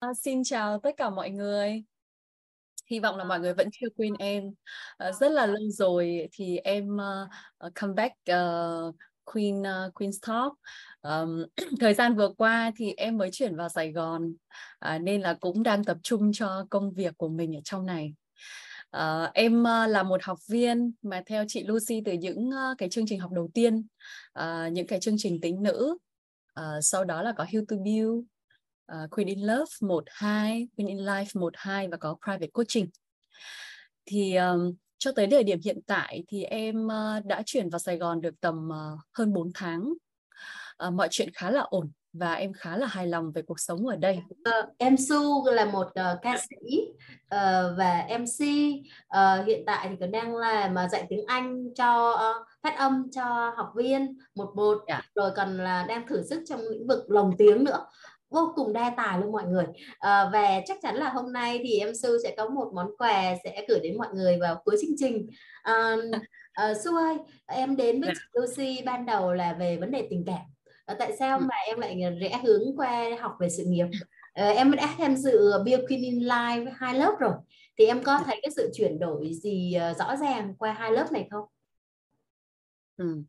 À, xin chào tất cả mọi người. Hy vọng là mọi người vẫn chưa quên em. Uh, rất là lâu rồi thì em uh, come back uh, Queen uh, Queen's Talk. Um, thời gian vừa qua thì em mới chuyển vào Sài Gòn uh, nên là cũng đang tập trung cho công việc của mình ở trong này. Uh, em uh, là một học viên mà theo chị Lucy từ những uh, cái chương trình học đầu tiên, uh, những cái chương trình tính nữ, uh, sau đó là có Hill to Build, uh, Queen in Love 1, 2, Queen in Life 1, 2 và có Private Coaching. Thì um, cho tới thời điểm hiện tại thì em uh, đã chuyển vào Sài Gòn được tầm uh, hơn 4 tháng. Uh, mọi chuyện khá là ổn và em khá là hài lòng về cuộc sống ở đây. Uh, em Su là một uh, ca sĩ uh, và MC uh, hiện tại thì còn đang làm uh, dạy tiếng Anh cho uh, phát âm cho học viên một một yeah. Dạ. rồi còn là đang thử sức trong lĩnh vực lồng tiếng nữa vô cùng đa tài luôn mọi người à, và chắc chắn là hôm nay thì em sư sẽ có một món quà sẽ gửi đến mọi người vào cuối chương trình à, à, su ơi em đến với dạ. Lucy ban đầu là về vấn đề tình cảm à, tại sao ừ. mà em lại rẽ hướng qua học về sự nghiệp à, em đã tham dự Bill Queen in Life hai lớp rồi thì em có dạ. thấy cái sự chuyển đổi gì rõ ràng qua hai lớp này không? Ừ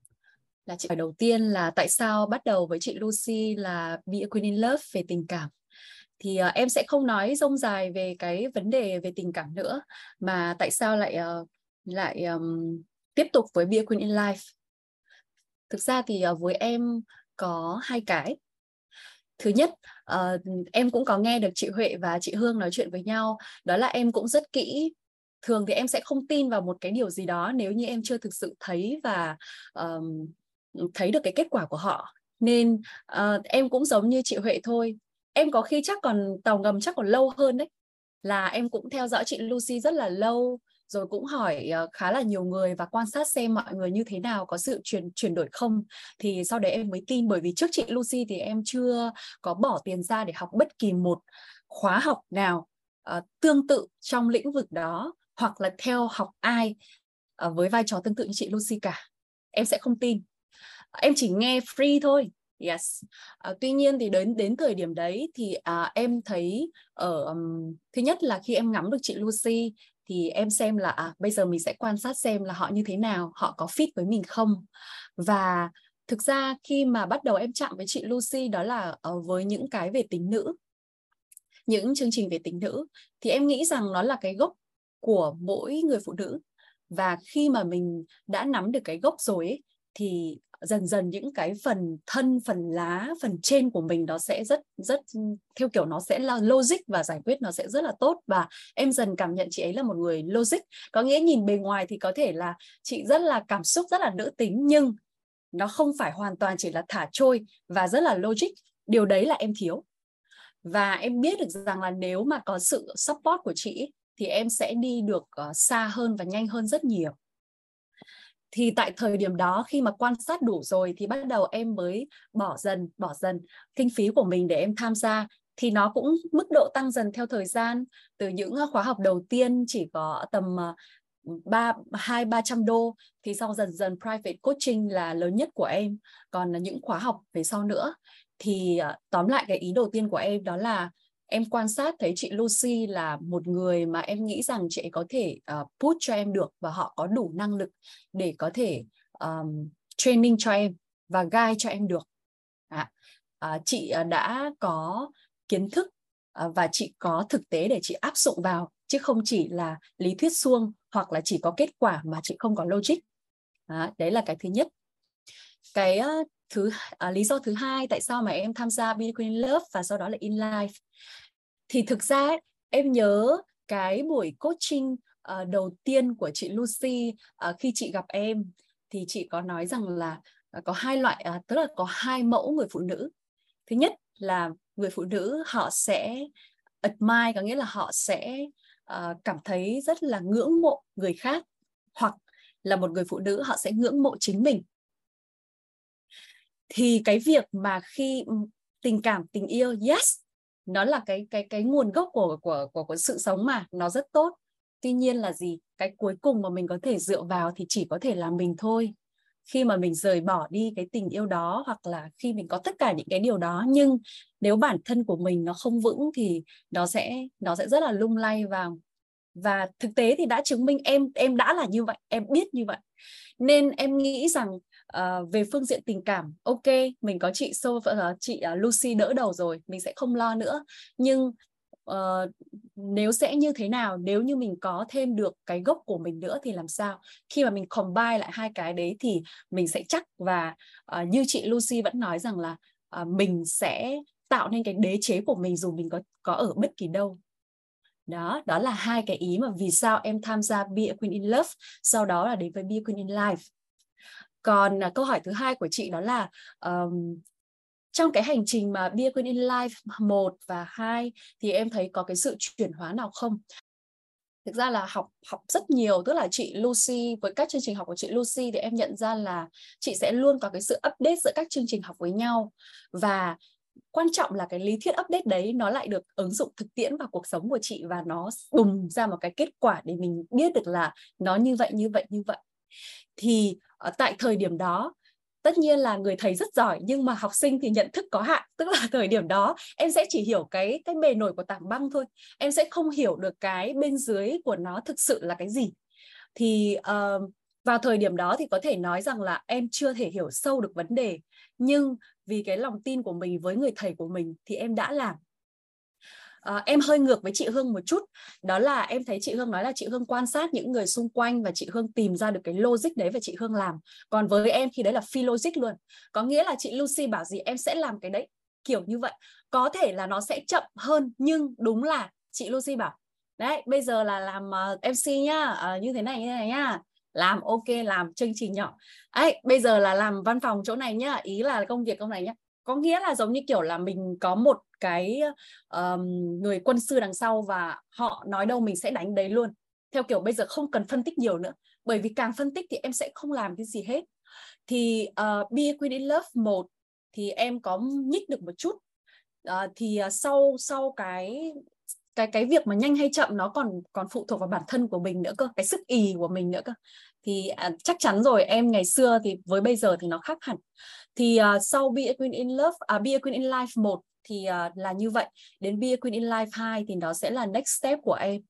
là chị hỏi đầu tiên là tại sao bắt đầu với chị Lucy là Be a Queen in Love về tình cảm? Thì uh, em sẽ không nói rông dài về cái vấn đề về tình cảm nữa mà tại sao lại uh, lại um, tiếp tục với Be a Queen in Life? Thực ra thì uh, với em có hai cái. Thứ nhất uh, em cũng có nghe được chị Huệ và chị Hương nói chuyện với nhau đó là em cũng rất kỹ. Thường thì em sẽ không tin vào một cái điều gì đó nếu như em chưa thực sự thấy và um, thấy được cái kết quả của họ. Nên uh, em cũng giống như chị Huệ thôi. Em có khi chắc còn tàu ngầm chắc còn lâu hơn đấy. Là em cũng theo dõi chị Lucy rất là lâu rồi cũng hỏi uh, khá là nhiều người và quan sát xem mọi người như thế nào có sự chuyển chuyển đổi không. Thì sau đấy em mới tin bởi vì trước chị Lucy thì em chưa có bỏ tiền ra để học bất kỳ một khóa học nào uh, tương tự trong lĩnh vực đó hoặc là theo học ai uh, với vai trò tương tự như chị Lucy cả. Em sẽ không tin em chỉ nghe free thôi. Yes. À, tuy nhiên thì đến đến thời điểm đấy thì à, em thấy ờ, ở um, thứ nhất là khi em ngắm được chị Lucy thì em xem là à, bây giờ mình sẽ quan sát xem là họ như thế nào họ có fit với mình không? Và thực ra khi mà bắt đầu em chạm với chị Lucy đó là uh, với những cái về tính nữ những chương trình về tính nữ thì em nghĩ rằng nó là cái gốc của mỗi người phụ nữ. Và khi mà mình đã nắm được cái gốc rồi ấy, thì dần dần những cái phần thân, phần lá, phần trên của mình nó sẽ rất rất, theo kiểu nó sẽ là logic và giải quyết nó sẽ rất là tốt. Và em dần cảm nhận chị ấy là một người logic. Có nghĩa nhìn bề ngoài thì có thể là chị rất là cảm xúc, rất là nữ tính, nhưng nó không phải hoàn toàn chỉ là thả trôi và rất là logic. Điều đấy là em thiếu. Và em biết được rằng là nếu mà có sự support của chị thì em sẽ đi được ờ, xa hơn và nhanh hơn rất nhiều thì tại thời điểm đó khi mà quan sát đủ rồi thì bắt đầu em mới bỏ dần bỏ dần kinh phí của mình để em tham gia. Thì nó cũng mức độ tăng dần theo thời gian. Từ những ờ, khóa học đầu tiên chỉ có tầm ờ, ba, hai, ba trăm đô. Thì sau dần dần private coaching là lớn nhất của em. Còn là những khóa học về sau nữa. Thì ờ, tóm lại cái ý đầu tiên của em đó là em quan sát thấy chị Lucy là một người mà em nghĩ rằng chị ấy có thể uh, put cho em được và họ có đủ năng lực để có thể um, training cho em và guide cho em được. À, uh, chị uh, đã có kiến thức uh, và chị có thực tế để chị áp dụng vào chứ không chỉ là lý thuyết suông hoặc là chỉ có kết quả mà chị không có logic. À, đấy là cái thứ nhất. Cái uh, thứ à, lý do thứ hai tại sao mà em tham gia Bitcoin Love và sau đó là In Life. Thì thực ra em nhớ cái buổi coaching uh, đầu tiên của chị Lucy uh, khi chị gặp em thì chị có nói rằng là uh, có hai loại uh, tức là có hai mẫu người phụ nữ. Thứ nhất là người phụ nữ họ sẽ admire có nghĩa là họ sẽ uh, cảm thấy rất là ngưỡng mộ người khác hoặc là một người phụ nữ họ sẽ ngưỡng mộ chính mình thì cái việc mà khi tình cảm, tình yêu, yes, nó là cái cái cái nguồn gốc của của của của sự sống mà, nó rất tốt. Tuy nhiên là gì? Cái cuối cùng mà mình có thể dựa vào thì chỉ có thể là mình thôi. Khi mà mình rời bỏ đi cái tình yêu đó hoặc là khi mình có tất cả những cái điều đó, nhưng nếu bản thân của mình nó không vững thì nó sẽ nó sẽ rất là lung lay vào. Và thực tế thì đã chứng minh em em đã là như vậy, em biết như vậy. Nên em nghĩ rằng uh, về phương diện tình cảm ok mình có chị sâu uh, ờ, chị uh, Lucy đỡ đầu rồi mình sẽ không lo nữa. Nhưng uh, nếu sẽ như thế nào nếu như mình có thêm được cái gốc của mình nữa thì làm sao? Khi mà mình combine lại hai cái đấy thì mình sẽ chắc và uh, như chị Lucy vẫn nói rằng là uh, mình sẽ tạo nên cái đế chế của mình dù mình có có ở bất kỳ đâu. Đó đó là hai cái ý mà vì sao em tham gia Be a Queen in Love sau đó là đến với Be a Queen in Life còn uh, câu hỏi thứ hai của chị đó là um, trong cái hành trình mà Beer Queen in Life 1 và 2 thì em thấy có cái sự chuyển hóa nào không? Thực ra là học học rất nhiều, tức là chị Lucy với các chương trình học của chị Lucy thì em nhận ra là chị sẽ luôn có cái sự update giữa các chương trình học với nhau và quan trọng là cái lý thuyết update đấy nó lại được ứng dụng thực tiễn vào cuộc sống của chị và nó bùng ra một cái kết quả để mình biết được là nó như vậy như vậy như vậy thì tại thời điểm đó tất nhiên là người thầy rất giỏi nhưng mà học sinh thì nhận thức có hạn. Tức là thời điểm đó em sẽ chỉ hiểu cái cái bề nổi của tảng băng thôi. Em sẽ không hiểu được cái bên dưới của nó thực sự là cái gì. Thì uh, vào thời điểm đó thì có thể nói rằng là em chưa thể hiểu sâu được vấn đề. Nhưng vì cái lòng tin của mình với người thầy của mình thì em đã làm uh, em hơi ngược với chị Hương một chút. Đó là em thấy chị Hương nói là chị Hương quan sát những người xung quanh và chị Hương tìm ra được cái logic đấy và chị Hương làm. Còn với em thì đấy là phi logic luôn. Có nghĩa là chị Lucy bảo gì em sẽ làm cái đấy kiểu như vậy. Có thể là nó sẽ chậm hơn nhưng đúng là chị Lucy bảo đấy bây giờ là làm ờ, uh, MC nhá uh, như thế này như thế này nhá. Làm ok làm chương trình nhỏ. Ấy bây giờ là làm văn phòng chỗ này nhá ý là công việc công này nhá. Có nghĩa là giống như kiểu là mình có một cái um, người quân sư đằng sau và họ nói đâu mình sẽ đánh đấy luôn. Theo kiểu bây giờ không cần phân tích nhiều nữa bởi vì càng phân tích thì em sẽ không làm cái gì hết. Thì uh, Be a Queen in Love 1 thì em có nhích được một chút. Uh, thì uh, sau sau cái cái cái việc mà nhanh hay chậm nó còn còn phụ thuộc vào bản thân của mình nữa cơ cái sức ì của mình nữa cơ. Thì à, chắc chắn rồi em ngày xưa thì với bây giờ thì nó khác hẳn. Thì uh, sau Be a Queen in Love à, Be a Queen in Life 1 thì uh, là như vậy. Đến Be a Queen in Life 2 thì nó sẽ là next step của em.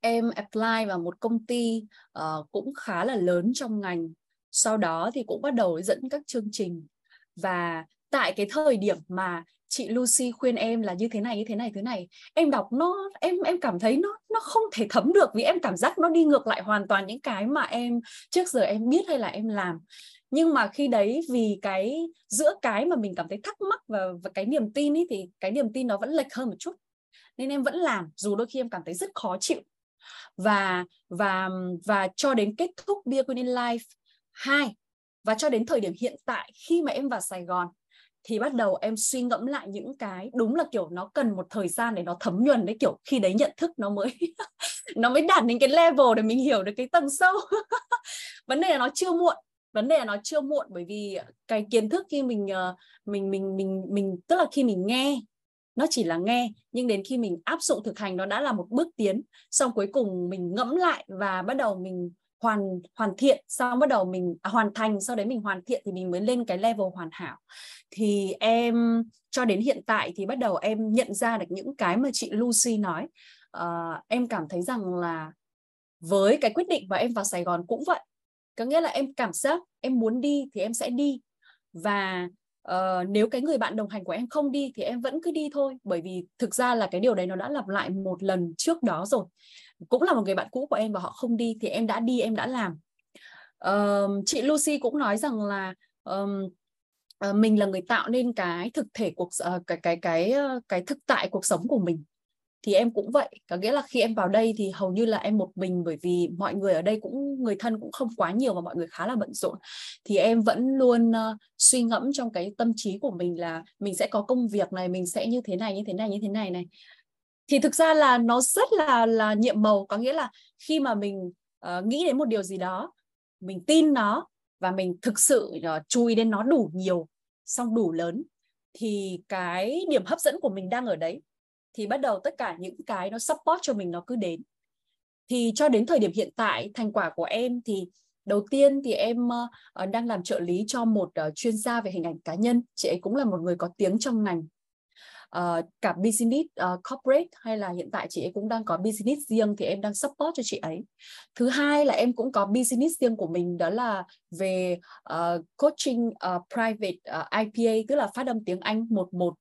Em apply vào một công ty uh, cũng khá là lớn trong ngành. Sau đó thì cũng bắt đầu dẫn các chương trình. Và tại cái thời điểm mà chị Lucy khuyên em là như thế này như thế này thế này em đọc nó em em cảm thấy nó nó không thể thấm được vì em cảm giác nó đi ngược lại hoàn toàn những cái mà em trước giờ em biết hay là em làm nhưng mà khi đấy vì cái giữa cái mà mình cảm thấy thắc mắc và, và cái niềm tin ấy thì cái niềm tin nó vẫn lệch hơn một chút. Nên em vẫn làm dù đôi khi em cảm thấy rất khó chịu. Và và và cho đến kết thúc Be Queen in Life 2 và cho đến thời điểm hiện tại khi mà em vào Sài Gòn thì bắt đầu em suy ngẫm lại những cái đúng là kiểu nó cần một thời gian để nó thấm nhuần đấy kiểu khi đấy nhận thức nó mới nó mới đạt đến cái level để mình hiểu được cái tầng sâu. Vấn đề là nó chưa muộn vấn đề là nó chưa muộn bởi vì cái kiến thức khi mình ờ, mình mình mình mình tức là khi mình nghe nó chỉ là nghe nhưng đến khi mình áp dụng thực hành nó đã là một bước tiến. Xong cuối cùng mình ngẫm lại và bắt đầu mình hoàn hoàn thiện xong bắt đầu mình à, hoàn thành sau đấy mình hoàn thiện thì mình mới lên cái level hoàn hảo. Thì em cho đến hiện tại thì bắt đầu em nhận ra được những cái mà chị Lucy nói. Uh, em cảm thấy rằng là với cái quyết định mà em vào Sài Gòn cũng vậy có nghĩa là em cảm giác em muốn đi thì em sẽ đi. Và uh, nếu cái người bạn đồng hành của em không đi thì em vẫn cứ đi thôi. Bởi vì thực ra là cái điều đấy nó đã lặp lại một lần trước đó rồi. Cũng là một người bạn cũ của em và họ không đi thì em đã đi em đã làm. Uh, chị Lucy cũng nói rằng là um, uh, mình là người tạo nên cái thực thể cuộc uh, cái cái cái cái thực tại cuộc sống của mình thì em cũng vậy có nghĩa là khi em vào đây thì hầu như là em một mình bởi vì mọi người ở đây cũng người thân cũng không quá nhiều và mọi người khá là bận rộn. Thì em vẫn luôn uh, suy ngẫm trong cái tâm trí của mình là mình sẽ có công việc này mình sẽ như thế này như thế này như thế này này. Thì thực ra là nó rất là là nhiệm màu có nghĩa là khi mà mình uh, nghĩ đến một điều gì đó mình tin nó và mình thực sự uh, chú ý đến nó đủ nhiều xong đủ lớn thì cái điểm hấp dẫn của mình đang ở đấy thì bắt đầu tất cả những cái nó support cho mình nó cứ đến. Thì cho đến thời điểm hiện tại thành quả của em thì đầu tiên thì em uh, đang làm trợ lý cho một uh, chuyên gia về hình ảnh cá nhân. Chị ấy cũng là một người có tiếng trong ngành. Uh, cả business uh, corporate hay là hiện tại chị ấy cũng đang có business riêng thì em đang support cho chị ấy. Thứ hai là em cũng có business riêng của mình đó là về uh, coaching uh, private uh, IPA tức là phát âm tiếng Anh một một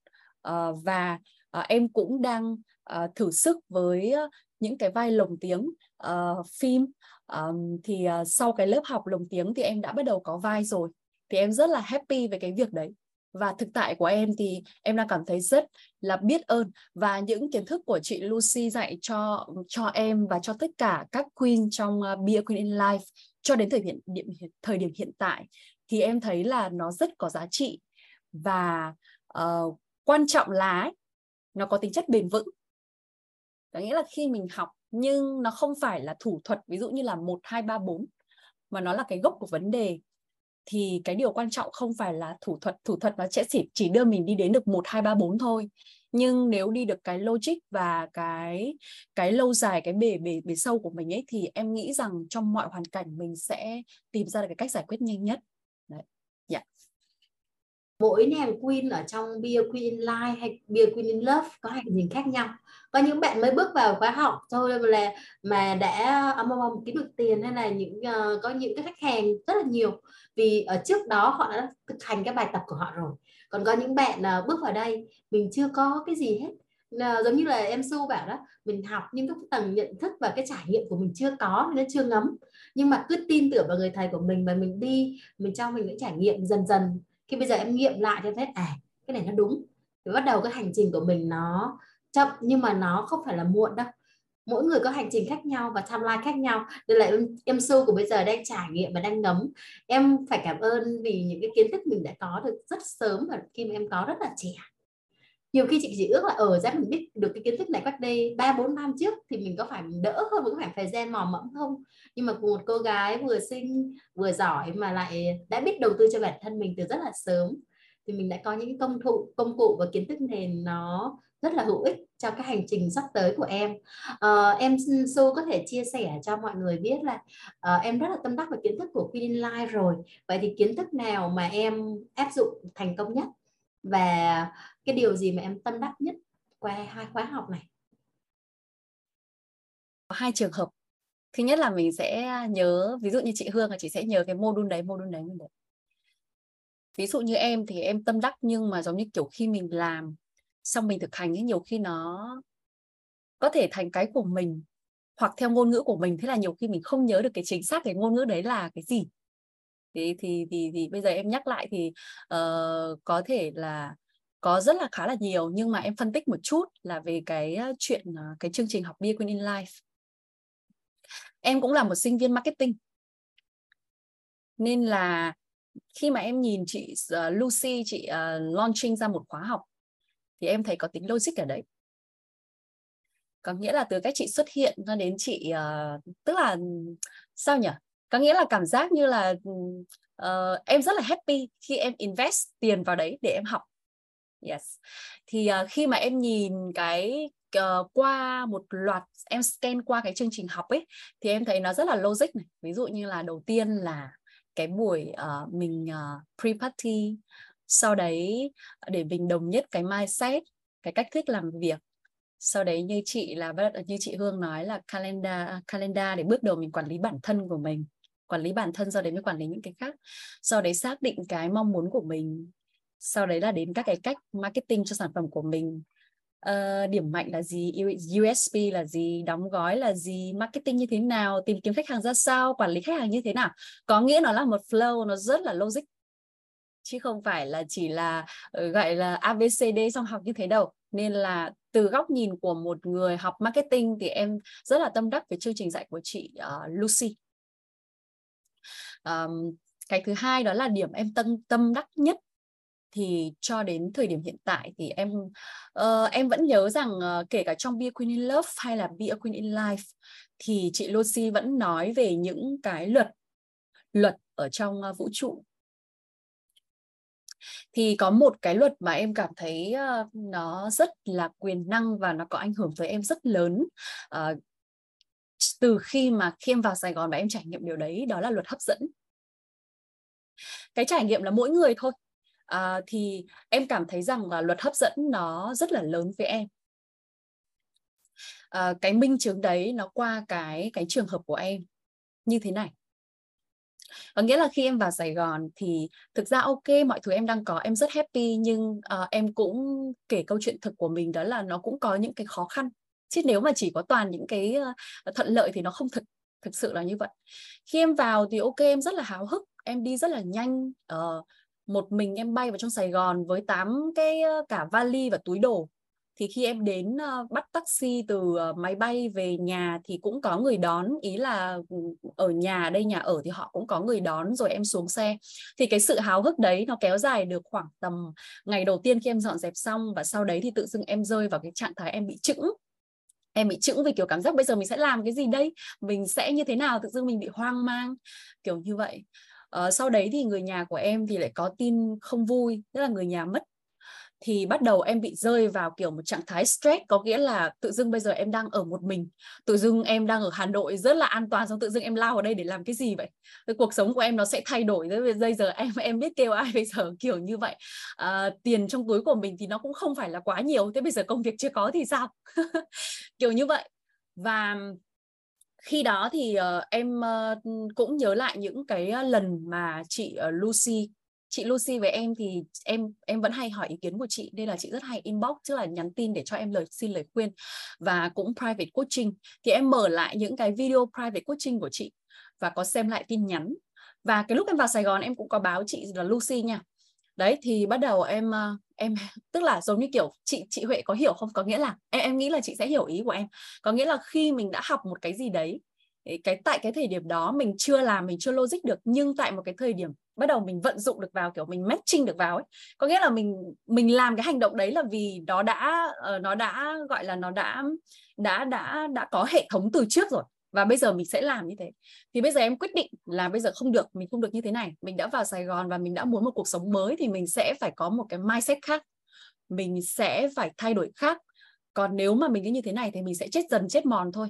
uh, và à, em cũng đang à, thử sức với ờ, những cái vai lồng tiếng uh, phim. Um, thì uh, sau cái lớp học lồng tiếng thì em đã bắt đầu có vai rồi. Thì em rất là happy về cái việc đấy. Và thực tại của em thì em đang cảm thấy rất là biết ơn. Và những kiến thức của chị Lucy dạy cho cho em và cho tất cả các queen trong uh, Be a Queen in Life cho đến thời điểm, điểm thời điểm hiện tại thì em thấy là nó rất có giá trị. Và uh, quan trọng là ấy, nó có tính chất bền vững. Có nghĩa là khi mình học, nhưng nó không phải là thủ thuật, ví dụ như là một, hai, ba, bốn, mà nó là cái gốc của vấn đề, thì cái điều quan trọng không phải là thủ thuật. Thủ thuật nó sẽ chỉ chỉ đưa mình đi đến được một, hai, ba, bốn thôi. Nhưng nếu đi được cái logic và cái cái lâu dài, cái bề bề bề sâu của mình ấy, thì em nghĩ rằng trong mọi hoàn cảnh mình sẽ tìm ra được cái cách giải quyết nhanh nhất mỗi nàng queen ở trong beer Queen Life hay beer Queen in Love có hành trình khác nhau. Có những bạn mới bước vào khóa học thôi là mà đã à, âm âm kiếm được tiền hay là những uh, có những cái khách hàng rất là nhiều. Vì ở trước đó họ đã thực hành cái bài tập của họ rồi. Còn có những bạn uh, bước vào đây mình chưa có cái gì hết. Uh, giống như là em su bảo đó mình học nhưng cái tầng nhận thức và cái trải nghiệm của mình chưa có nên chưa ngấm. Nhưng mà cứ tin tưởng vào người thầy của mình và mình đi mình cho mình những trải nghiệm dần dần khi bây giờ em nghiệm lại thì em thấy à cái này nó đúng. Thì bắt đầu cái hành trình của mình nó chậm nhưng mà nó không phải là muộn đâu. Mỗi người có hành trình khác nhau và timeline khác nhau. Nên là em, em su của bây giờ đang trải nghiệm và đang ngấm. Em phải cảm ơn vì những cái kiến thức mình đã có được rất sớm và khi mà em có rất là trẻ nhiều khi chị chỉ ước là ở ra giá mình biết được cái kiến thức này cách đây ba bốn năm trước thì mình có phải đỡ hơn một khoảng thời gian mò mẫm không? Nhưng mà một cô gái vừa xinh vừa giỏi mà lại đã biết đầu tư cho bản thân mình từ rất là sớm thì mình đã có những công thụ công cụ và kiến thức nền nó rất là hữu ích cho cái hành trình sắp tới của em. Uh, em su có thể chia sẻ cho mọi người biết là uh, em rất là tâm đắc về kiến thức của Queen Life rồi. Vậy thì kiến thức nào mà em áp dụng thành công nhất? Và cái điều gì mà em tâm đắc nhất qua hai khóa học này? Có hai trường hợp. Thứ nhất là mình sẽ nhớ ví dụ như chị Hương là chị sẽ nhớ cái module đấy module đấy mình đấy ví dụ như em thì em tâm đắc nhưng mà giống như kiểu khi mình làm xong mình thực hành ấy nhiều khi nó có thể thành cái của mình hoặc theo ngôn ngữ của mình thế là nhiều khi mình không nhớ được cái chính xác cái ngôn ngữ đấy là cái gì. Thì thì thì, thì bây giờ em nhắc lại thì uh, có thể là có rất là khá là nhiều nhưng mà em phân tích một chút là về cái chuyện à, cái chương trình học Be Queen in Life. Em cũng là một sinh viên marketing. Nên là khi mà em nhìn chị uh, Lucy chị uh, launching ra một khóa học thì em thấy có tính logic ở đấy. Có nghĩa là từ cách chị xuất hiện cho đến chị uh, tức là sao nhỉ? Có nghĩa là cảm giác như là uh, em rất là happy khi em invest tiền vào đấy để em học yes. Thì uh, khi mà em nhìn cái uh, qua một loạt em scan qua cái chương trình học ấy thì em thấy nó rất là logic này. Ví dụ như là đầu tiên là cái buổi uh, mình uh, pre party sau đấy để mình đồng nhất cái mindset cái cách thức làm việc. Sau đấy như chị là như chị Hương nói là calendar calendar để bước đầu mình quản lý bản thân của mình quản lý bản thân sau đấy mới quản lý những cái khác. Sau đấy xác định cái mong muốn của mình sau đấy là đến các cái cách marketing cho sản phẩm của mình. Uh, điểm mạnh là gì? USP là gì? Đóng gói là gì? Marketing như thế nào? Tìm kiếm khách hàng ra sao? Quản lý khách hàng như thế nào? Có nghĩa nó là một flow nó rất là logic. Chứ không phải là chỉ là ờ, gọi là ABCD xong học như thế đâu. Nên là từ góc nhìn của một người học marketing thì em rất là tâm đắc với chương trình dạy của chị uh, Lucy. Um, cái thứ hai đó là điểm em tâm tâm đắc nhất thì cho đến thời điểm hiện tại thì em uh, em vẫn nhớ rằng uh, kể cả trong Be a Queen in Love hay là Be a Queen in Life thì chị Lucy vẫn nói về những cái luật luật ở trong uh, vũ trụ. Thì có một cái luật mà em cảm thấy uh, nó rất là quyền năng và nó có ảnh hưởng tới em rất lớn uh, từ khi mà khi em vào Sài Gòn và em trải nghiệm điều đấy đó là luật hấp dẫn. Cái trải nghiệm là mỗi người thôi à, thì em cảm thấy rằng là luật hấp dẫn nó rất là lớn với em. À, cái minh chứng đấy nó qua cái cái trường hợp của em. Như thế này. Có nghĩa là khi em vào Sài Gòn thì thực ra ok mọi thứ em đang có em rất happy nhưng uh, em cũng kể câu chuyện thực của mình đó là nó cũng có những cái khó khăn. Chứ nếu mà chỉ có toàn những cái uh, thuận lợi thì nó không thực thực sự là như vậy. Khi em vào thì ok em rất là háo hức em đi rất là nhanh. Uh, một mình em bay vào trong Sài Gòn với tám cái cả vali và túi đồ. Thì khi em đến uh, bắt taxi từ uh, máy bay về nhà thì cũng có người đón. Ý là ừ, ở nhà đây nhà ở thì họ cũng có người đón rồi em xuống xe. Thì cái sự háo hức đấy nó kéo dài được khoảng tầm ngày đầu tiên khi em dọn dẹp xong và sau đấy thì tự dưng em rơi vào cái trạng thái em bị chững em bị chững vì kiểu cảm giác bây giờ mình sẽ làm cái gì đây? Mình sẽ như thế nào? Tự dưng mình bị hoang mang. Kiểu như vậy uh, sau đấy thì người nhà của em thì lại có tin không vui tức là người nhà mất. Thì bắt đầu em bị rơi vào kiểu một trạng thái stress có nghĩa là tự dưng bây giờ em đang ở một mình. Tự dưng em đang ở Hà Nội rất là an toàn xong tự dưng em lao vào đây để làm cái gì vậy? Cái cuộc sống của em nó sẽ thay đổi. Bây giờ em em biết kêu ai bây giờ kiểu như vậy. À, tiền trong túi của mình thì nó cũng không phải là quá nhiều. Thế bây giờ công việc chưa có thì sao? Kiểu như vậy. Và khi đó thì uh, em uh, cũng nhớ lại những cái lần mà chị uh, Lucy chị Lucy với em thì em em vẫn hay hỏi ý kiến của chị nên là chị rất hay inbox tức là nhắn tin để cho em lời xin lời khuyên và cũng private coaching. Thì em mở lại những cái video private coaching của chị và có xem lại tin nhắn. Và cái lúc em vào Sài Gòn em cũng có báo chị là Lucy nha đấy, thì bắt đầu em ờ, em tức là giống như kiểu chị chị Huệ có hiểu không? Có nghĩa là, em em nghĩ là chị sẽ hiểu ý của em. Có nghĩa là khi mình đã học một cái gì đấy cái, tại cái thời điểm đó mình chưa làm, mình chưa logic được, nhưng tại một cái thời điểm bắt đầu mình vận dụng được vào, kiểu mình matching được vào ấy, có nghĩa là mình mình làm cái hành động đấy là vì nó đã ờ, nó đã, gọi là nó đã đã đã đã có hệ thống từ trước rồi và bây giờ mình sẽ làm như thế. Thì bây giờ em quyết định là bây giờ không được mình không được như thế này. Mình đã vào Sài Gòn và mình đã muốn một cuộc sống mới thì mình sẽ phải có một cái mindset khác. Mình sẽ phải thay đổi khác. Còn nếu mà mình cứ như thế này thì mình sẽ chết dần chết mòn thôi.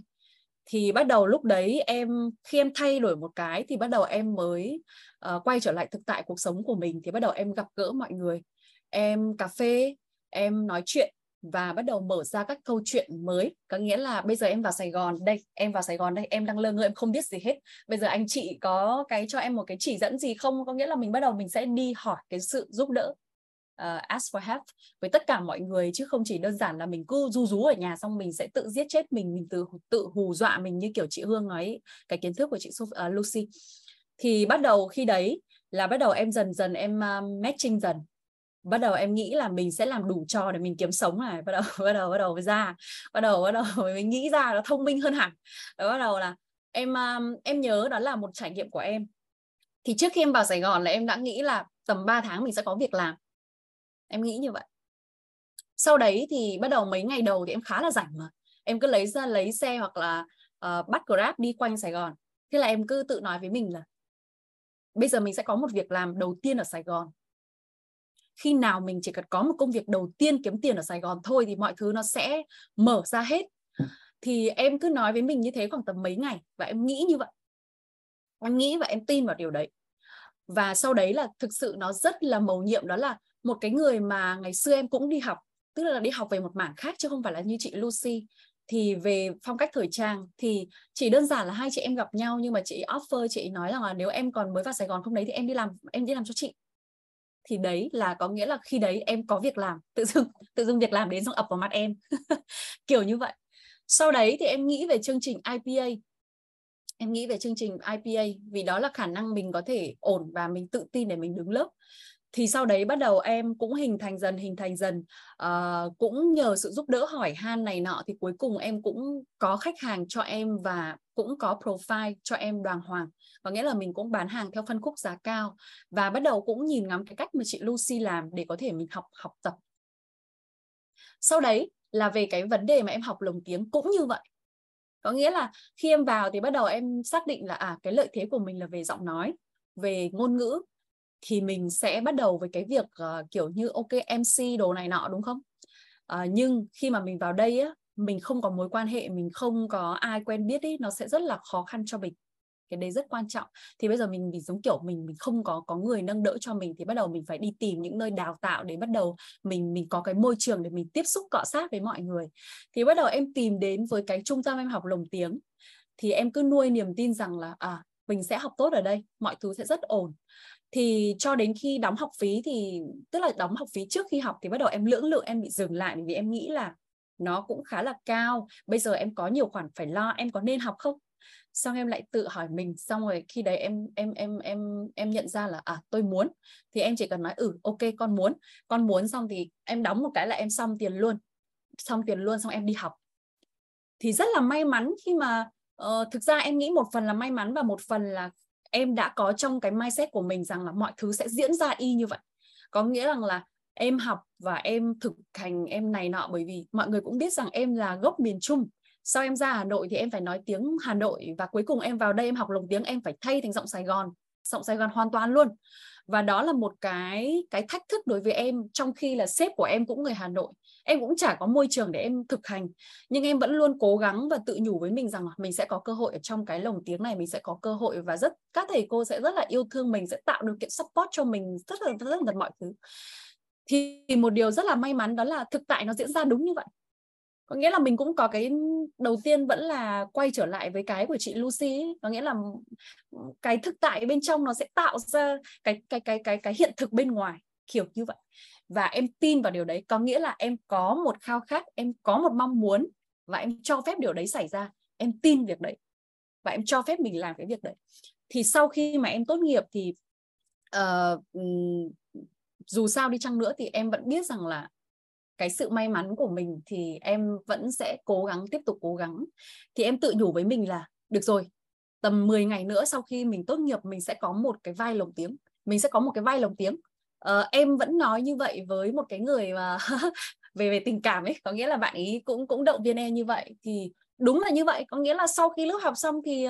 Thì bắt đầu lúc đấy em khi em thay đổi một cái thì bắt đầu em mới uh, quay trở lại thực tại cuộc sống của mình. Thì bắt đầu em gặp gỡ mọi người. Em cà phê em nói chuyện và bắt đầu mở ra các câu chuyện mới. Có nghĩa là bây giờ em vào Sài Gòn đây em vào Sài Gòn đây em đang lơ ngơ em không biết gì hết. Bây giờ anh chị có cái cho em một cái chỉ dẫn gì không? Có nghĩa là mình bắt đầu mình sẽ đi hỏi cái sự giúp đỡ uh, ask for help với tất cả mọi người chứ không chỉ đơn giản là mình cứ du rú ở nhà xong mình sẽ tự giết chết mình mình tự tự hù dọa mình như kiểu chị Hương nói cái kiến thức của chị uh, Lucy. Thì bắt đầu khi đấy là bắt đầu em dần dần em uh, matching dần bắt đầu em nghĩ là mình sẽ làm đủ trò để mình kiếm sống này. Bắt đầu bắt đầu bắt đầu ra. Bắt đầu bắt đầu mình nghĩ ra nó thông minh hơn hẳn. Đó bắt đầu là em um, em nhớ đó là một trải nghiệm của em. Thì trước khi em vào Sài Gòn là em đã nghĩ là tầm 3 tháng mình sẽ có việc làm. Em nghĩ như vậy. Sau đấy thì bắt đầu mấy ngày đầu thì em khá là rảnh mà. Em cứ lấy ra lấy xe hoặc là uh, bắt grab đi quanh sài gòn. Thế là em cứ tự nói với mình là bây giờ mình sẽ có một việc làm đầu tiên ở sài gòn khi nào mình chỉ cần có một công việc đầu tiên kiếm tiền ở sài gòn thôi thì mọi thứ nó sẽ mở ra hết. Thì em cứ nói với mình như thế khoảng tầm mấy ngày và em nghĩ như vậy. Em nghĩ và em tin vào điều đấy. Và sau đấy là thực sự nó rất là mầu nhiệm đó là một cái người mà ngày xưa em cũng đi học tức là đi học về một mảng khác chứ không phải là như chị Lucy. Thì về phong cách thời trang thì chỉ đơn giản là hai chị em gặp nhau nhưng mà chị offer chị nói rằng là nếu em còn mới vào Sài Gòn không đấy thì em đi làm em đi làm cho chị thì đấy là có nghĩa là khi đấy em có việc làm, tự dưng tự dưng việc làm đến xong ập vào mặt em. Kiểu như vậy. Sau đấy thì em nghĩ về chương trình IPA em nghĩ về chương trình IPA vì đó là khả năng mình có thể ổn và mình tự tin để mình đứng lớp thì sau đấy bắt đầu em cũng hình thành dần hình thành dần. Uh, cũng nhờ sự giúp đỡ hỏi han này nọ thì cuối cùng em cũng có khách hàng cho em và cũng có profile cho em đoàn hoàng. Có nghĩa là mình cũng bán hàng theo phân khúc giá cao. Và bắt đầu cũng nhìn ngắm cái cách mà chị Lucy làm để có thể mình học học tập. Sau đấy là về cái vấn đề mà em học lồng tiếng cũng như vậy. Có nghĩa là khi em vào thì bắt đầu em xác định là à cái lợi thế của mình là về giọng nói về ngôn ngữ thì mình sẽ bắt đầu với cái việc uh, kiểu như ok MC đồ này nọ đúng không? Uh, nhưng khi mà mình vào đây á, mình không có mối quan hệ, mình không có ai quen biết ý, nó sẽ rất là khó khăn cho mình. Cái đấy rất quan trọng. Thì bây giờ mình bị giống kiểu mình mình không có có người nâng đỡ cho mình thì bắt đầu mình phải đi tìm những nơi đào tạo để bắt đầu mình mình có cái môi trường để mình tiếp xúc cọ sát với mọi người. Thì bắt đầu em tìm đến với cái trung tâm em học lồng tiếng thì em cứ nuôi niềm tin rằng là à mình sẽ học tốt ở đây, mọi thứ sẽ rất ổn thì cho đến khi đóng học phí thì tức là đóng học phí trước khi học thì bắt đầu em lưỡng lự em bị dừng lại vì em nghĩ là nó cũng khá là cao. Bây giờ em có nhiều khoản phải lo em có nên học không? Xong em lại tự hỏi mình xong rồi khi đấy em em em em em nhận ra là à tôi muốn. Thì em chỉ cần nói ừ ok con muốn. Con muốn xong thì em đóng một cái là em xong tiền luôn. Xong tiền luôn xong em đi học. Thì rất là may mắn khi mà uh, thực ra em nghĩ một phần là may mắn và một phần là em đã có trong cái mindset của mình rằng là mọi thứ sẽ diễn ra y như vậy. Có nghĩa rằng là em học và em thực hành em này nọ bởi vì mọi người cũng biết rằng em là gốc miền Trung. Sau em ra Hà Nội thì em phải nói tiếng Hà Nội và cuối cùng em vào đây em học lồng tiếng em phải thay thành giọng Sài Gòn, giọng Sài Gòn hoàn toàn luôn. Và đó là một cái cái thách thức đối với em trong khi là sếp của em cũng người Hà Nội em cũng chả có môi trường để em thực hành, nhưng em vẫn luôn cố gắng và tự nhủ với mình rằng mình sẽ có cơ hội ở trong cái lồng tiếng này, mình sẽ có cơ hội và rất, các thầy cô sẽ rất là yêu thương mình, sẽ tạo điều kiện support cho mình rất là rất là mọi thứ thì một điều rất là may mắn đó là thực tại nó diễn ra đúng như vậy có nghĩa là mình cũng có cái, đầu tiên vẫn là quay trở lại với cái của chị Lucy ấy. có nghĩa là cái thực tại bên trong nó sẽ tạo ra cái cái cái cái cái hiện thực bên ngoài, kiểu như vậy và em tin vào điều đấy có nghĩa là em có một khao khát em có một mong muốn và em cho phép điều đấy xảy ra. Em tin việc đấy và em cho phép mình làm cái việc đấy. Thì sau khi mà em tốt nghiệp thì uh, dù sao đi chăng nữa thì em vẫn biết rằng là cái sự may mắn của mình thì em vẫn sẽ cố gắng tiếp tục cố gắng. Thì em tự nhủ với mình là được rồi tầm 10 ngày nữa sau khi mình tốt nghiệp mình sẽ có một cái vai lồng tiếng. Mình sẽ có một cái vai lồng tiếng uh, em vẫn nói như vậy với một cái người mà về về tình cảm ấy có nghĩa là bạn ấy cũng cũng động viên em như vậy. Thì đúng là như vậy có nghĩa là sau khi lớp học xong thì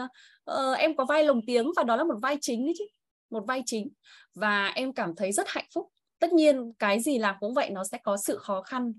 uh, em có vai lồng tiếng và đó là một vai chính đấy chứ một vai chính. Và em cảm thấy rất hạnh phúc. Tất nhiên cái gì làm cũng vậy nó sẽ có sự khó khăn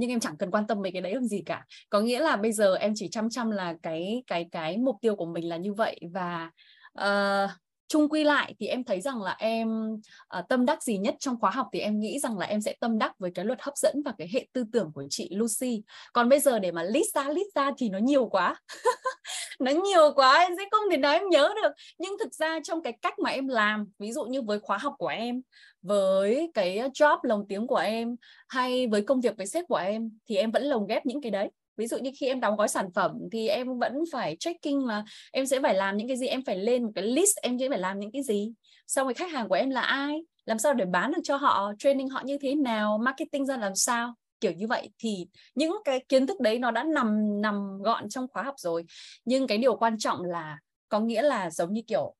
nhưng em chẳng cần quan tâm về cái đấy làm gì cả. Có nghĩa là bây giờ em chỉ chăm chăm là cái cái cái mục tiêu của mình là như vậy. Và uh, chung quy lại thì em thấy rằng là em uh, tâm đắc gì nhất trong khóa học thì em nghĩ rằng là em sẽ tâm đắc với cái luật hấp dẫn và cái hệ tư tưởng của chị Lucy. Còn bây giờ để mà list ra list ra thì nó nhiều quá. Nó nhiều quá em sẽ không thể nói em nhớ được. Nhưng thực ra trong cái cách mà em làm ví dụ như với khóa học của em với cái job lồng tiếng của em hay với công việc với sếp của em thì em vẫn lồng ghép những cái đấy ví dụ như khi em đóng gói sản phẩm thì em vẫn phải checking là em sẽ phải làm những cái gì em phải lên một cái list em sẽ phải làm những cái gì. Xong rồi khách hàng của em là ai làm sao để bán được cho họ training họ như thế nào marketing ra làm sao. Kiểu như vậy. Thì những cái kiến thức đấy nó đã nằm nằm gọn trong khóa học rồi. Nhưng cái điều quan trọng là có nghĩa là giống như kiểu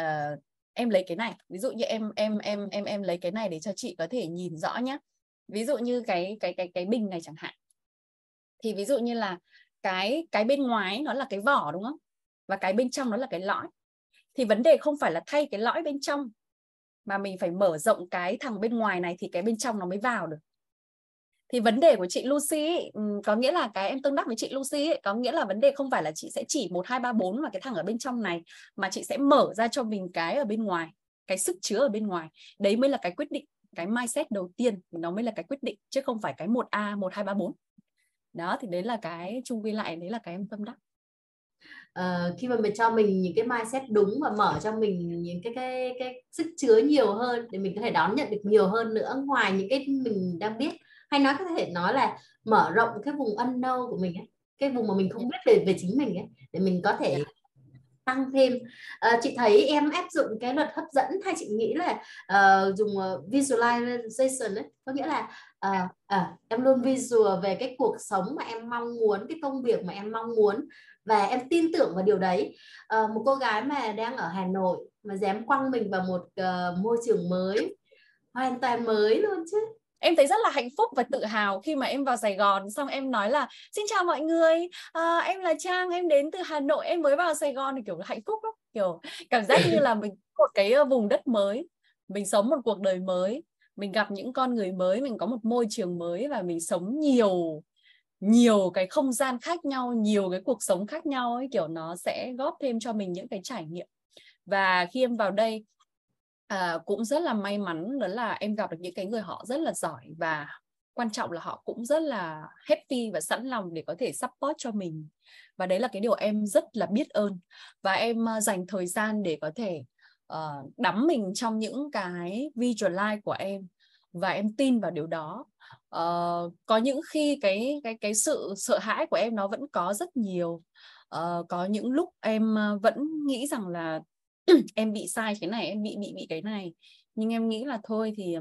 uh, em lấy cái này. Ví dụ như em em em em em lấy cái này để cho chị có thể nhìn rõ nhé ví dụ như cái cái cái cái bình này chẳng hạn thì ví dụ như là cái cái bên ngoài nó là cái vỏ đúng không? Và cái bên trong nó là cái lõi. Thì vấn đề không phải là thay cái lõi bên trong mà mình phải mở rộng cái thằng bên ngoài này thì cái bên trong nó mới vào được. Thì vấn đề của chị Lucy ấy, ừ, có nghĩa là cái em tương đắc với chị Lucy ấy, có nghĩa là vấn đề không phải là chị sẽ chỉ một hai ba bốn mà cái thằng ở bên trong này mà chị sẽ mở ra cho mình cái ở bên ngoài cái sức chứa ở bên ngoài. Đấy mới là cái quyết định cái mindset đầu tiên nó mới là cái quyết định chứ không phải cái một a một hai ba bốn đó thì đấy là cái chung quy lại đấy là cái em tâm đắc. Uh, khi mà mình cho mình những cái mindset đúng và mở cho mình những cái cái cái sức chứa nhiều hơn để mình có thể đón nhận được nhiều hơn nữa ngoài những cái mình đang biết hay nói có thể nói là mở rộng cái vùng unknown của mình ấy, cái vùng mà mình không biết về về chính mình ấy để mình có thể tăng thêm. À, chị thấy em áp dụng cái luật hấp dẫn hay chị nghĩ là uh, dùng ờ, visualization ấy có nghĩa là uh, uh, em luôn visual về cái cuộc sống mà em mong muốn cái công việc mà em mong muốn và em tin tưởng vào điều đấy. Uh, một cô gái mà đang ở Hà Nội mà dám quăng mình vào một uh, môi trường mới hoàn toàn mới luôn chứ em thấy rất là hạnh phúc và tự hào khi mà em vào Sài Gòn. Xong em nói là xin chào mọi người à, em là Trang em đến từ Hà Nội em mới vào Sài Gòn. Thì kiểu hạnh phúc lắm kiểu cảm giác như là mình một cái ờ, vùng đất mới mình sống một cuộc đời mới mình gặp những con người mới mình có một môi trường mới và mình sống nhiều nhiều cái không gian khác nhau nhiều cái cuộc sống khác nhau ấy kiểu nó sẽ góp thêm cho mình những cái trải nghiệm. Và khi em vào đây à, cũng rất là may mắn đó là em gặp được những cái người họ rất là giỏi và quan trọng là họ cũng rất là happy và sẵn lòng để có thể support cho mình. Và đấy là cái điều em rất là biết ơn. Và em ờ, dành thời gian để có thể uh, đắm mình trong những cái visual life của em và em tin vào điều đó. Uh, có những khi cái cái cái sự sợ hãi của em nó vẫn có rất nhiều. Uh, có những lúc em vẫn nghĩ rằng là em bị sai cái này em bị bị bị cái này. Nhưng em nghĩ là thôi thì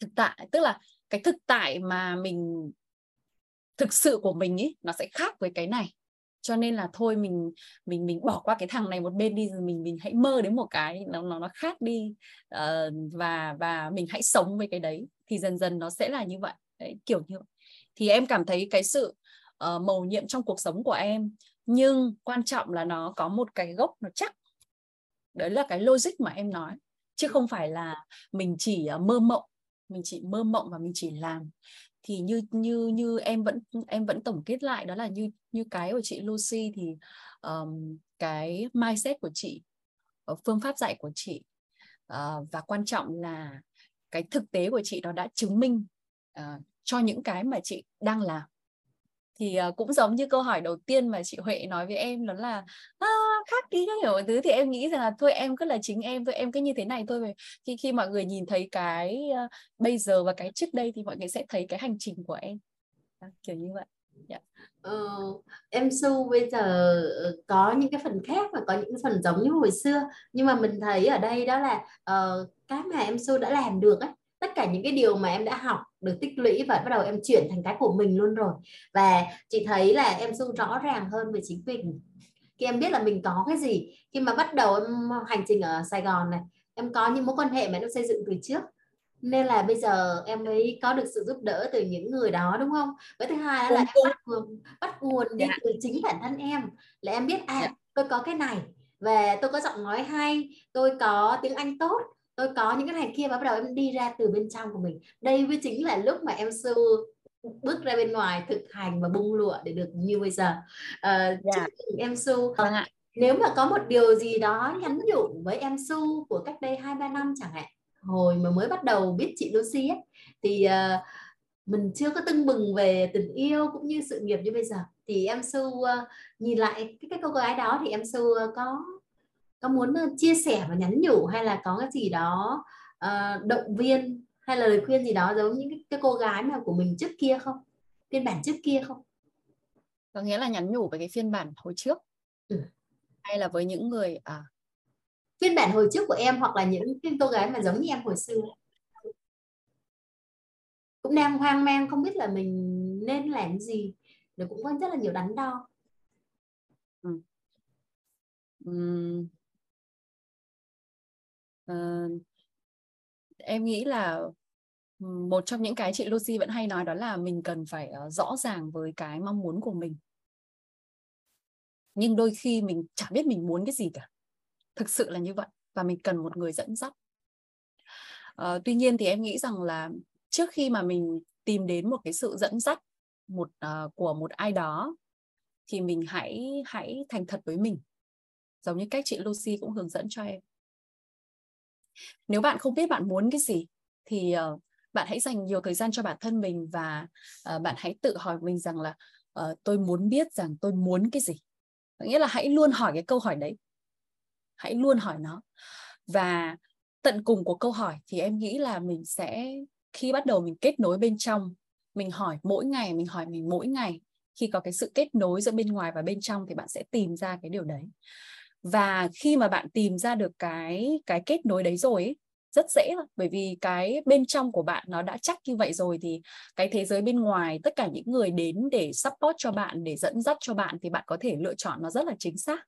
thực tại tức là cái thực tại mà mình thực sự của mình ấy nó sẽ khác với cái này. Cho nên là thôi mình mình mình bỏ qua cái thằng này một bên đi rồi mình mình hãy mơ đến một cái nó nó nó khác đi. Uh, và và mình hãy sống với cái đấy. Thì dần dần nó sẽ là như vậy. Đấy, kiểu như vậy. Thì em cảm thấy cái sự uh, mầu nhiệm trong cuộc sống của em. Nhưng quan trọng là nó có một cái gốc nó chắc đấy là cái logic mà em nói. Chứ không phải là mình chỉ ờ, mơ mộng mình chỉ mơ mộng và mình chỉ làm. Thì như như như em vẫn em vẫn tổng kết lại đó là như như cái của chị Lucy thì um, cái mindset của chị ờ, phương pháp dạy của chị uh, và quan trọng là cái thực tế của chị nó đã chứng minh uh, cho những cái mà chị đang làm. Thì uh, cũng giống như câu hỏi đầu tiên mà chị Huệ nói với em đó là à, khác đi các hiểu thứ thì em nghĩ rằng là thôi em cứ là chính em thôi em cứ như thế này thôi khi khi mọi người nhìn thấy cái uh, bây giờ và cái trước đây thì mọi người sẽ thấy cái hành trình của em. À, kiểu như vậy. Yeah. Ờ, em su bây giờ ờ, có những cái phần khác và có những phần giống như hồi xưa. Nhưng mà mình thấy ở đây đó là uh, cái mà em su đã làm được ấy tất cả những cái điều mà em đã học được tích lũy và bắt đầu em chuyển thành cái của mình luôn rồi. Và chị thấy là em su rõ ràng hơn về chính mình khi em biết là mình có cái gì khi mà bắt đầu em hành trình ở Sài Gòn này em có những mối quan hệ mà em xây dựng từ trước nên là bây giờ em mới có được sự giúp đỡ từ những người đó đúng không với thứ hai là em bắt nguồn bắt nguồn đi yeah. Dạ. từ chính bản thân em là em biết à yeah. Dạ. tôi có cái này và tôi có giọng nói hay tôi có tiếng Anh tốt tôi có những cái này kia và bắt đầu em đi ra từ bên trong của mình đây mới chính là lúc mà em sư bước ra bên ngoài thực hành và bung lụa để được như bây giờ. Uh, yeah. em su uh, nếu mà có một điều gì đó nhắn nhủ với em su của cách đây hai ba năm chẳng hạn hồi mà mới bắt đầu biết chị Lucy ấy, thì uh, mình chưa có tưng bừng về tình yêu cũng như sự nghiệp như bây giờ. Thì em su uh, nhìn lại cái, cái cô gái đó thì em su uh, có có muốn uh, chia sẻ và nhắn nhủ hay là có cái gì đó uh, động viên hay là lời khuyên gì đó giống những cái, cái cô gái mà của mình trước kia không? Phiên bản trước kia không? Có nghĩa là nhắn nhủ về cái phiên bản hồi trước. Ừ. hay là với những người à? Phiên bản hồi trước của em hoặc là những cái cô gái mà giống như em hồi xưa. Cũng đang hoang mang không biết là mình nên làm gì. Rồi cũng có rất là nhiều đắn đo. Ừ. Uh, em nghĩ là một trong những cái chị Lucy vẫn hay nói đó là mình cần phải ờ, rõ ràng với cái mong muốn của mình. Nhưng đôi khi mình chả biết mình muốn cái gì cả. Thực sự là như vậy và mình cần một người dẫn dắt. À, tuy nhiên thì em nghĩ rằng là trước khi mà mình tìm đến một cái sự dẫn dắt một uh, của một ai đó thì mình hãy hãy thành thật với mình. Giống như cách chị Lucy cũng hướng dẫn cho em nếu bạn không biết bạn muốn cái gì thì uh, bạn hãy dành nhiều thời gian cho bản thân mình và uh, bạn hãy tự hỏi mình rằng là uh, tôi muốn biết rằng tôi muốn cái gì. Nghĩa là hãy luôn hỏi cái câu hỏi đấy. Hãy luôn hỏi nó. Và tận cùng của câu hỏi thì em nghĩ là mình sẽ khi bắt đầu mình kết nối bên trong mình hỏi mỗi ngày mình hỏi mình mỗi ngày khi có cái sự kết nối giữa bên ngoài và bên trong thì bạn sẽ tìm ra cái điều đấy và khi mà bạn tìm ra được cái cái kết nối đấy rồi ấy, rất dễ thôi bởi vì cái bên trong của bạn nó đã chắc như vậy rồi thì cái thế giới bên ngoài tất cả những người đến để support cho bạn để dẫn dắt cho bạn thì bạn có thể lựa chọn nó rất là chính xác.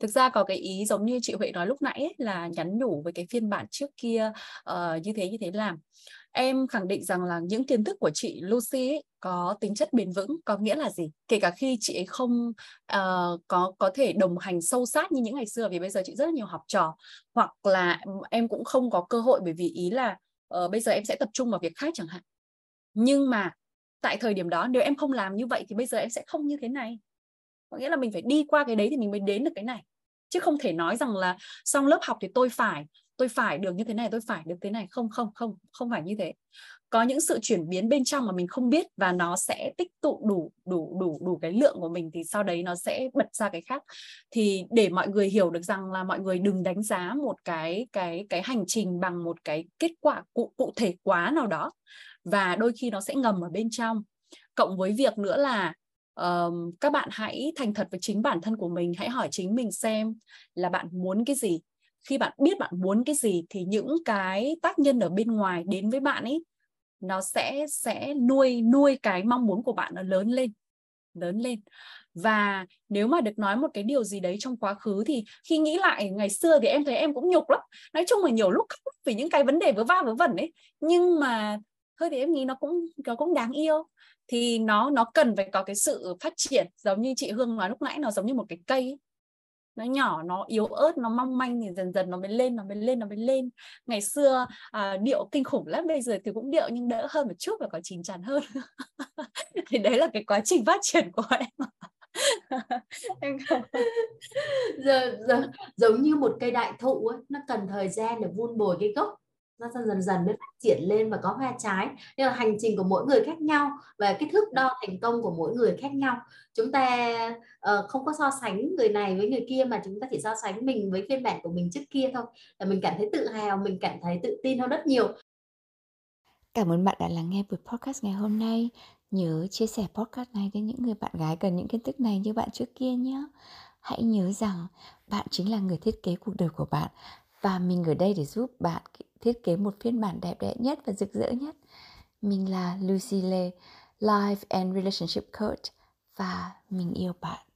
Thực ra có cái ý giống như chị Huệ nói lúc nãy ấy, là nhắn nhủ với cái phiên bản trước kia uh, như thế như thế làm em khẳng định rằng là những kiến thức của chị Lucy ấy, có tính chất bền vững có nghĩa là gì? Kể cả khi chị ấy không uh, có có thể đồng hành sâu sát như những ngày xưa vì bây giờ chị rất là nhiều học trò hoặc là em cũng không có cơ hội bởi vì ý là uh, bây giờ em sẽ tập trung vào việc khác chẳng hạn. Nhưng mà tại thời điểm đó nếu em không làm như vậy thì bây giờ em sẽ không như thế này. Có nghĩa là mình phải đi qua cái đấy thì mình mới đến được cái này. Chứ không thể nói rằng là xong lớp học thì tôi phải tôi phải được như thế này tôi phải được thế này. Không không không không phải như thế. Có những sự chuyển biến bên trong mà mình không biết và nó sẽ tích tụ đủ đủ đủ đủ cái lượng của mình thì sau đấy nó sẽ bật ra cái khác. Thì để mọi người hiểu được rằng là mọi người đừng đánh giá một cái cái cái hành trình bằng một cái kết quả cụ cụ thể quá nào đó. Và đôi khi nó sẽ ngầm ở bên trong. Cộng với việc nữa là um, các bạn hãy thành thật với chính bản thân của mình. Hãy hỏi chính mình xem là bạn muốn cái gì? Khi bạn biết bạn muốn cái gì thì những cái tác nhân ở bên ngoài đến với bạn ấy, nó sẽ sẽ nuôi nuôi cái mong muốn của bạn nó lớn lên lớn lên. Và nếu mà được nói một cái điều gì đấy trong quá khứ thì khi nghĩ lại ngày xưa thì em thấy em cũng nhục lắm. Nói chung là nhiều lúc khóc vì những cái vấn đề vớ va vớ vẩn ấy, nhưng mà thôi thì em nghĩ nó cũng nó cũng đáng yêu. Thì nó nó cần phải có cái sự phát triển. Giống như chị Hương nói lúc nãy, nó giống như một cái cây ấy nó nhỏ nó yếu ớt nó mong manh thì dần dần nó mới lên nó mới lên nó mới lên. Ngày xưa à, điệu kinh khủng lắm bây giờ thì cũng điệu nhưng đỡ hơn một chút và có chín chắn hơn. Thì đấy là cái quá trình phát triển của em. Em giờ, giờ giống như một cây đại thụ ấy, nó cần thời gian để vun bồi cái gốc nó dần dần mới phát triển lên và có hoa trái. Nên là hành trình của mỗi người khác nhau và cái thước đo thành công của mỗi người khác nhau. Chúng ta uh, không có so sánh người này với người kia mà chúng ta chỉ so sánh mình với phiên bản của mình trước kia thôi. Là mình cảm thấy tự hào mình cảm thấy tự tin hơn rất nhiều. Cảm ơn bạn đã lắng nghe buổi podcast ngày hôm nay. Nhớ chia sẻ podcast này đến những người bạn gái cần những kiến thức này như bạn trước kia nhé. Hãy nhớ rằng bạn chính là người thiết kế cuộc đời của bạn và mình ở đây để giúp bạn thiết kế một phiên bản đẹp đẽ nhất và rực rỡ nhất. Mình là Lucy Lê, Life and Relationship Coach và mình yêu bạn.